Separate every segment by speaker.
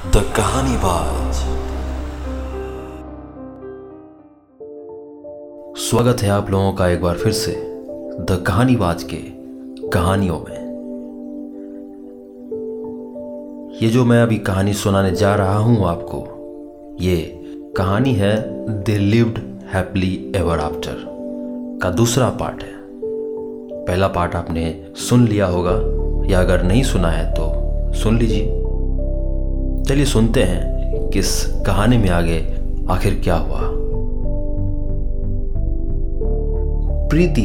Speaker 1: The कहानी बाज स्वागत है आप लोगों का एक बार फिर से द कहानी बाज के कहानियों में। ये जो मैं अभी कहानी सुनाने जा रहा हूँ आपको, ये कहानी है they lived happily ever after का दूसरा पार्ट है। पहला पार्ट आपने सुन लिया होगा, या अगर नहीं सुना है तो सुन लीजिए। चलिए सुनते हैं किस कहानी में आगे आखिर क्या हुआ। प्रीति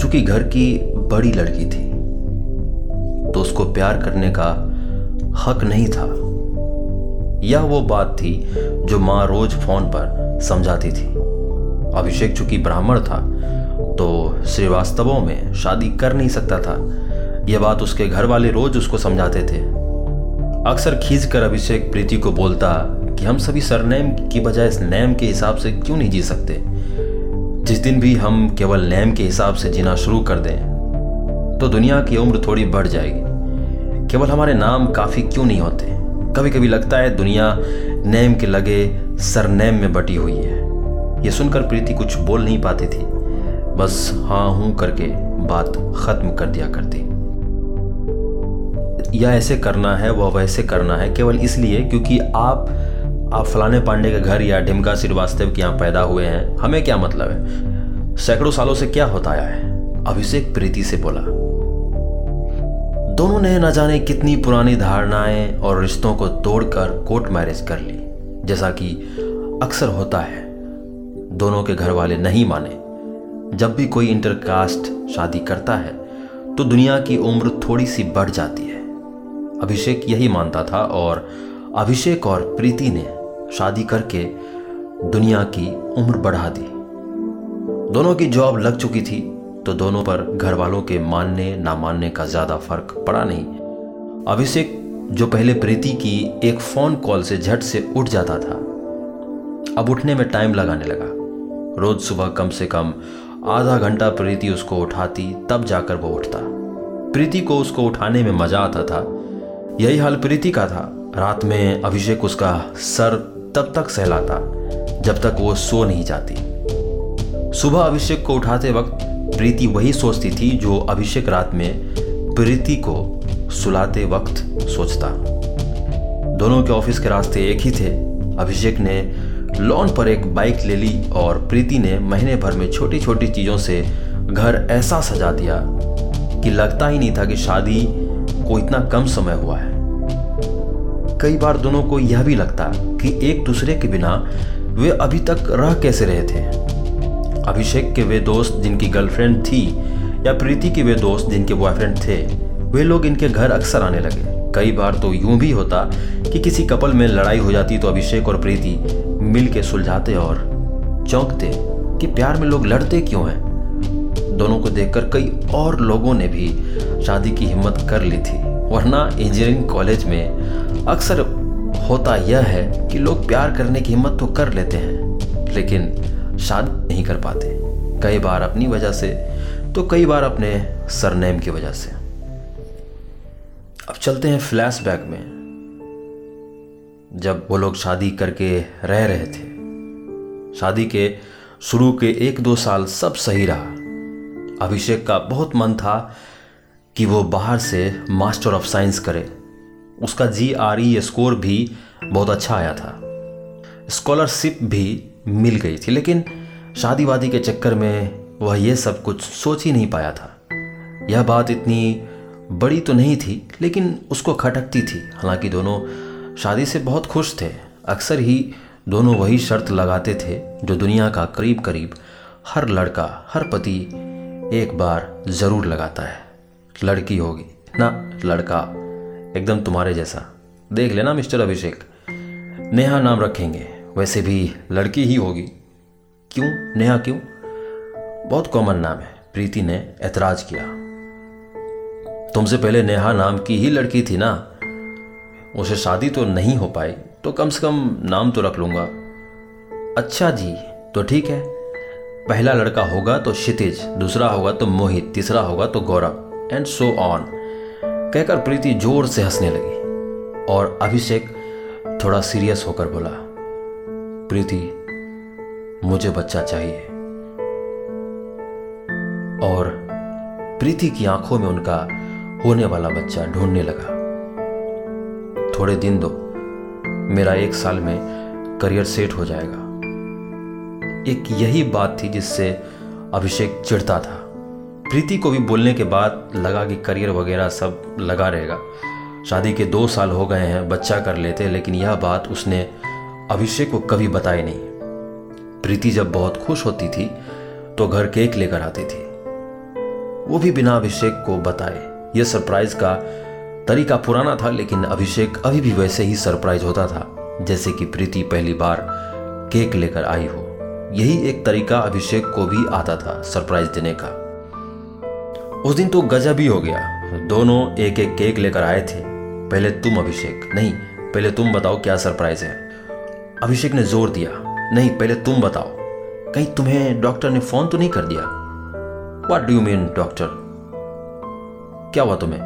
Speaker 1: चूँकि घर की बड़ी लड़की थी तो उसको प्यार करने का हक नहीं था। यह वो बात थी जो माँ रोज फ़ोन पर समझाती थी। अभिषेक चूँकि ब्राह्मण था तो श्रीवास्तवों में शादी कर नहीं सकता था। यह बात उसके घर वाले रोज उसको समझाते थे। अक्सर खींच कर अभिषेक प्रीति को बोलता कि हम सभी सरनेम की बजाय इस नेम के हिसाब से क्यों नहीं जी सकते? जिस दिन भी हम केवल नेम के हिसाब से जीना शुरू कर दें तो दुनिया की उम्र थोड़ी बढ़ जाएगी। केवल हमारे नाम काफ़ी क्यों नहीं होते? कभी कभी लगता है दुनिया नेम के लगे सरनेम में बटी हुई है। ये सुनकर प्रीति कुछ बोल नहीं पाती थी। बस हाँ हूँ करके बात खत्म कर दिया करती। या ऐसे करना है, वह वैसे करना है, केवल इसलिए क्योंकि आप आप फलाने पांडे के घर या ढिमका श्रीवास्तव के यहाँ पैदा हुए हैं। हमें क्या मतलब है? सैकड़ों सालों से क्या होता आया है? अभिषेक प्रीति से बोला। दोनों ने न जाने कितनी पुरानी धारणाएँ और रिश्तों को तोड़कर कोर्ट मैरिज कर ली। जैसा कि अक्सर होता है, दोनों के घर वाले नहीं माने। जब भी कोई इंटरकास्ट शादी करता है तो दुनिया की उम्र थोड़ी सी बढ़ जाती है। अभिषेक यही मानता था और अभिषेक और प्रीति ने शादी करके दुनिया की उम्र बढ़ा दी। दोनों की जॉब लग चुकी थी तो दोनों पर घर वालों के मानने, ना मानने का ज़्यादा फ़र्क पड़ा नहीं। अभिषेक, जो पहले प्रीति की एक फ़ोन कॉल से झट से उठ जाता था, अब उठने में टाइम लगाने लगा। रोज सुबह कम से कम आधा घंटा प्रीति उसको उठाती, तब जाकर वो उठता। प्रीति को उसको उठाने में मज़ा आता था यही हाल प्रीति का था। रात में अभिषेक उसका सर तब तक सहलाता, जब तक वो सो नहीं जाती। सुबह अभिषेक को उठाते वक्त प्रीति वही सोचती थी जो अभिषेक रात में प्रीति को सुलाते वक्त सोचता। दोनों के ऑफ़िस के रास्ते एक ही थे। अभिषेक ने लॉन पर एक बाइक ले ली और प्रीति ने महीने भर में छोटी छोटी चीज़ों से घर ऐसा सजा दिया कि लगता ही नहीं था कि शादी को इतना कम समय हुआ है। कई बार दोनों को यह भी लगता कि एक दूसरे के बिना वे अभी तक रह कैसे रहे थे। अभिषेक के वे दोस्त जिनकी गर्लफ्रेंड थी या प्रीति के वे दोस्त जिनके बॉयफ्रेंड थे, वे लोग इनके घर अक्सर आने लगे। कई बार तो यूँ भी होता कि किसी कपल में लड़ाई हो जाती तो अभिषेक और प्रीति मिल के सुलझाते और चौंकते कि प्यार में लोग लड़ते क्यों हैं। दोनों को देखकर कई और लोगों ने भी शादी की हिम्मत कर ली थी। वरना इंजीनियरिंग कॉलेज में अक्सर होता यह है कि लोग प्यार करने की हिम्मत तो कर लेते हैं, लेकिन शादी नहीं कर पाते। कई बार अपनी वजह से तो कई बार अपने सरनेम की वजह से। अब चलते हैं फ्लैशबैक में, जब वो लोग शादी करके रह रहे थे। शादी के शुरू के एक दो साल सब सही रहा। अभिषेक का बहुत मन था कि वो बाहर से मास्टर ऑफ़ साइंस करे। उसका जी आर ई स्कोर भी बहुत अच्छा आया था। स्कॉलरशिप भी मिल गई थी, लेकिन शादी वादी के चक्कर में वह यह सब कुछ सोच ही नहीं पाया था। यह बात इतनी बड़ी तो नहीं थी, लेकिन उसको खटकती थी। हालाँकि दोनों शादी से बहुत खुश थे। अक्सर ही दोनों वही शर्त लगाते थे जो दुनिया का करीब करीब हर लड़का, हर पति एक बार ज़रूर लगाता है। लड़की होगी। ना, लड़का। एकदम तुम्हारे जैसा। देख लेना, मिस्टर अभिषेक। नेहा नाम रखेंगे। वैसे भी लड़की ही होगी। क्यों? नेहा क्यों? बहुत कॉमन नाम है। प्रीति ने ऐतराज किया। तुमसे पहले नेहा नाम की ही लड़की थी ना? उसे शादी तो नहीं हो पाई तो कम से कम नाम तो रख लूँगा। अच्छा जी तो ठीक है। पहला लड़का होगा तो क्षितिज, दूसरा होगा तो मोहित, तीसरा होगा तो गौरव एंड सो ऑन कहकर प्रीति ज़ोर से हंसने लगी और अभिषेक थोड़ा सीरियस होकर बोला, प्रीति, मुझे बच्चा चाहिए। और प्रीति की आँखों में उनका होने वाला बच्चा ढूँढने लगा। थोड़े दिन दो, मेरा एक साल में करियर सेट हो जाएगा। एक यही बात थी जिससे अभिषेक चिढ़ता था। प्रीति को भी बोलने के बाद लगा कि करियर वगैरह सब लगा रहेगा। शादी के दो साल हो गए हैं, बच्चा कर लेते लेकिन यह बात उसने अभिषेक को कभी बताई नहीं। प्रीति जब बहुत खुश होती थी तो घर केक लेकर आती थी। वो भी बिना अभिषेक को बताए। यह सरप्राइज़ का तरीका पुराना था, लेकिन अभिषेक अभी भी वैसे ही सरप्राइज़ होता था, जैसे कि प्रीति पहली बार केक लेकर आई हो। यही एक तरीका अभिषेक को भी आता था सरप्राइज़ देने का। उस दिन तो गजब ही हो गया। दोनों एक एक केक लेकर आए थे। पहले तुम अभिषेक, नहीं, पहले तुम बताओ क्या सरप्राइज़ है। अभिषेक ने ज़ोर दिया, नहीं, पहले तुम बताओ। कहीं तुम्हें डॉक्टर ने फ़ोन तो नहीं कर दिया? What do you mean doctor क्या हुआ तुम्हें?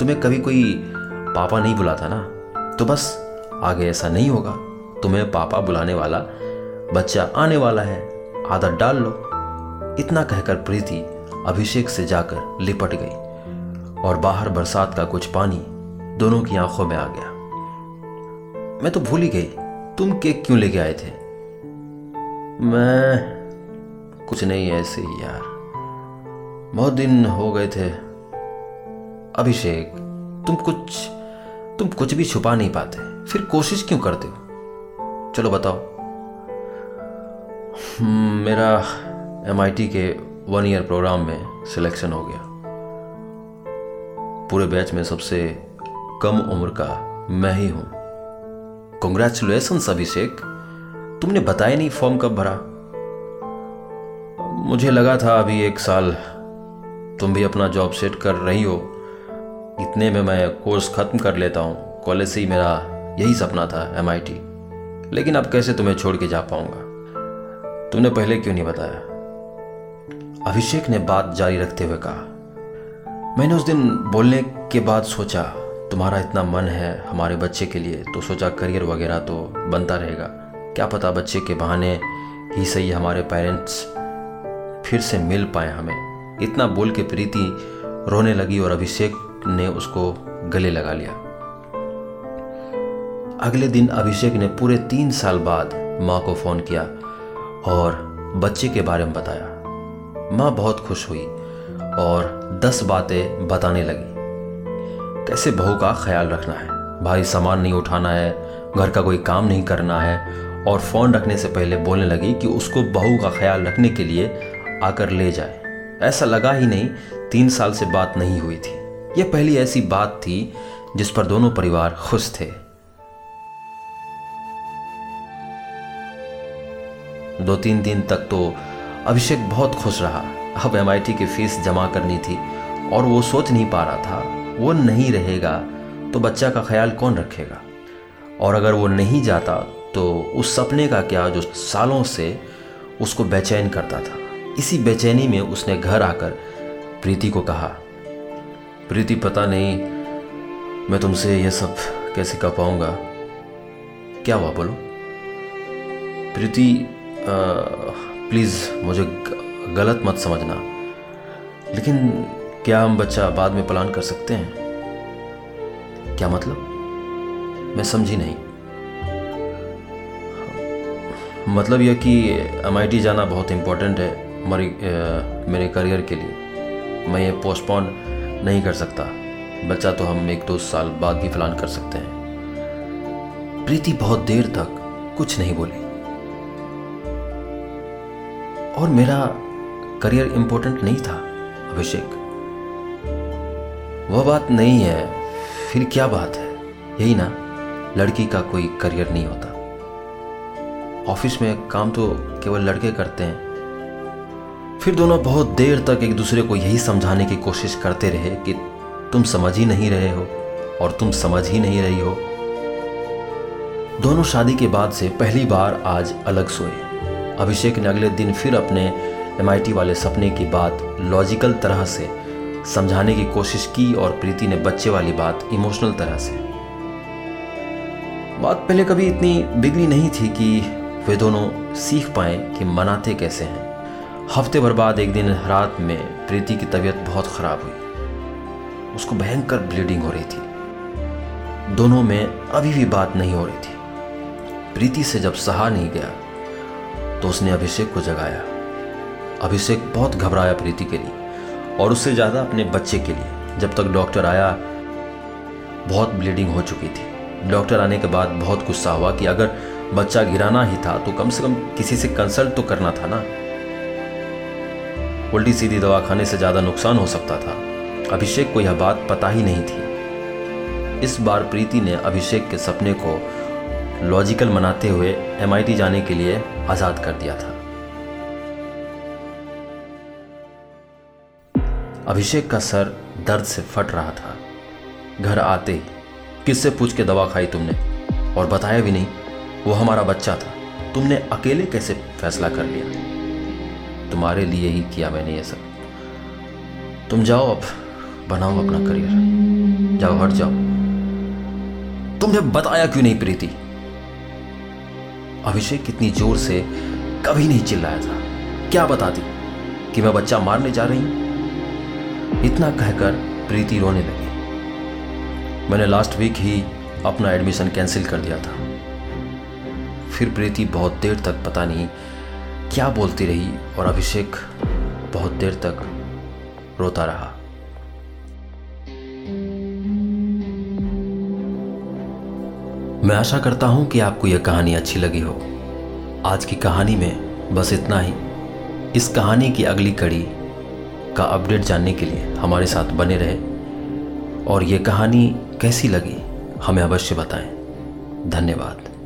Speaker 1: तुम्हें कभी कोई पापा नहीं बुलाता ना? तो बस, आगे ऐसा नहीं होगा। तुम्हें पापा बुलाने वाला बच्चा आने वाला है। आदत डाल लो। इतना कहकर प्रीति अभिषेक से जाकर लिपट गई और बाहर बरसात का कुछ पानी दोनों की आँखों में आ गया। मैं तो भूल ही गई, तुम केक क्यों लेके आए थे? मैं कुछ नहीं ऐसे ही यार। बहुत दिन हो गए थे। अभिषेक, तुम कुछ तुम कुछ भी छुपा नहीं पाते। फिर कोशिश क्यों करते हो? चलो बताओ। हम्म, मेरा एमआईटी के वन ईयर प्रोग्राम में सिलेक्शन हो गया। पूरे बैच में सबसे कम उम्र का मैं ही हूँ। कॉन्ग्रेचुलेसन अभिषेक। तुमने बताया नहीं फॉर्म कब भरा? मुझे लगा था अभी एक साल तुम भी अपना जॉब सेट कर रही हो। इतने में मैं कोर्स खत्म कर लेता हूँ। कॉलेज से ही मेरा यही सपना था एमआईटी लेकिन अब कैसे तुम्हें छोड़ के जा पाऊँगा? तुमने पहले क्यों नहीं बताया? अभिषेक ने बात जारी रखते हुए कहा, मैंने उस दिन बोलने के बाद सोचा, तुम्हारा इतना मन है हमारे बच्चे के लिए तो सोचा करियर वगैरह तो बनता रहेगा। क्या पता बच्चे के बहाने ही सही हमारे पेरेंट्स फिर से मिल पाए हमें। इतना बोल के प्रीति रोने लगी और अभिषेक ने उसको गले लगा लिया। अगले दिन अभिषेक ने पूरे तीन साल बाद माँ को फ़ोन किया और बच्चे के बारे में बताया। माँ बहुत खुश हुई और दस बातें बताने लगी। कैसे बहू का ख्याल रखना है? भारी सामान नहीं उठाना है, घर का कोई काम नहीं करना है और फ़ोन रखने से पहले बोलने लगी कि उसको बहू का ख्याल रखने के लिए आकर ले जाए। ऐसा लगा ही नहीं, तीन साल से बात नहीं हुई थी। यह पहली ऐसी बात थी जिस पर दोनों परिवार खुश थे। दो तीन दिन तक तो अभिषेक बहुत खुश रहा। अब एमआईटी की फ़ीस जमा करनी थी और वो सोच नहीं पा रहा था, वो नहीं रहेगा तो बच्चा का ख्याल कौन रखेगा? और अगर वो नहीं जाता तो उस सपने का क्या जो सालों से उसको बेचैन करता था। इसी बेचैनी में उसने घर आकर प्रीति को कहा, प्रीति, पता नहीं मैं तुमसे ये सब कैसे कर पाऊँगा। क्या हुआ बोलो? प्रीति प्लीज़, मुझे गलत मत समझना। लेकिन क्या हम बच्चा बाद में प्लान कर सकते हैं? क्या मतलब? मैं समझी नहीं। मतलब यह कि एमआईटी जाना बहुत इम्पोर्टेंट है हमारी मेरे करियर के लिए। मैं ये पोस्टपोन नहीं कर सकता। बच्चा तो हम एक दो साल बाद भी प्लान कर सकते हैं। प्रीति बहुत देर तक कुछ नहीं बोली। और मेरा करियर इंपॉर्टेंट नहीं था, अभिषेक। वह बात नहीं है, फिर क्या बात है? यही ना, लड़की का कोई करियर नहीं होता। ऑफ़िस में काम तो केवल लड़के करते हैं। फिर दोनों बहुत देर तक एक दूसरे को यही समझाने की कोशिश करते रहे कि तुम समझ ही नहीं रहे हो और तुम समझ ही नहीं रही हो। दोनों शादी के बाद से पहली बार आज अलग सोए अभिषेक ने अगले दिन फिर अपने एमआईटी वाले सपने की बात लॉजिकल तरह से समझाने की कोशिश की और प्रीति ने बच्चे वाली बात इमोशनल तरह से। बात पहले कभी इतनी बिगड़ी नहीं थी कि वे दोनों सीख पाए कि मनाते कैसे हैं। हफ़्ते भर बाद एक दिन रात में प्रीति की तबीयत बहुत ख़राब हुई। उसको भयंकर ब्लीडिंग हो रही थी। दोनों में अभी भी बात नहीं हो रही थी। प्रीति से जब सहा नहीं गया तो उसने अभिषेक को जगाया। अभिषेक बहुत घबराया प्रीति के लिए और उससे ज़्यादा अपने बच्चे के लिए। जब तक डॉक्टर आया, बहुत ब्लीडिंग हो चुकी थी। डॉक्टर आने के बाद बहुत गुस्सा हुआ कि अगर बच्चा गिराना ही था तो कम से कम किसी से कंसल्ट तो करना था ना? उल्टी सीधी दवा खाने से ज़्यादा नुकसान हो सकता था। अभिषेक को यह बात पता ही नहीं थी। इस बार प्रीति ने अभिषेक के सपने को लॉजिकल मनाते हुए एमआईटी जाने के लिए आज़ाद कर दिया था। अभिषेक का सर दर्द से फट रहा था। घर आते ही किससे पूछ के दवा खाई तुमने? और बताया भी नहीं, वो हमारा बच्चा था। तुमने अकेले कैसे फैसला कर लिया? तुम्हारे लिए ही किया मैंने ये सब। तुम जाओ अब, बनाओ अपना करियर। जाओ, हट जाओ। तुमने बताया क्यों नहीं प्रीति? अभिषेक कितनी ज़ोर से कभी नहीं चिल्लाया था। क्या बताती कि मैं बच्चा मारने जा रही हूँ? इतना कहकर प्रीति रोने लगी। मैंने लास्ट वीक ही अपना एडमिशन कैंसिल कर दिया था। फिर प्रीति बहुत देर तक पता नहीं क्या बोलती रही और अभिषेक बहुत देर तक रोता रहा। मैं आशा करता हूँ कि आपको यह कहानी अच्छी लगी हो। आज की कहानी में बस इतना ही। इस कहानी की अगली कड़ी का अपडेट जानने के लिए हमारे साथ बने रहे और ये कहानी कैसी लगी, हमें अवश्य बताएँ। धन्यवाद।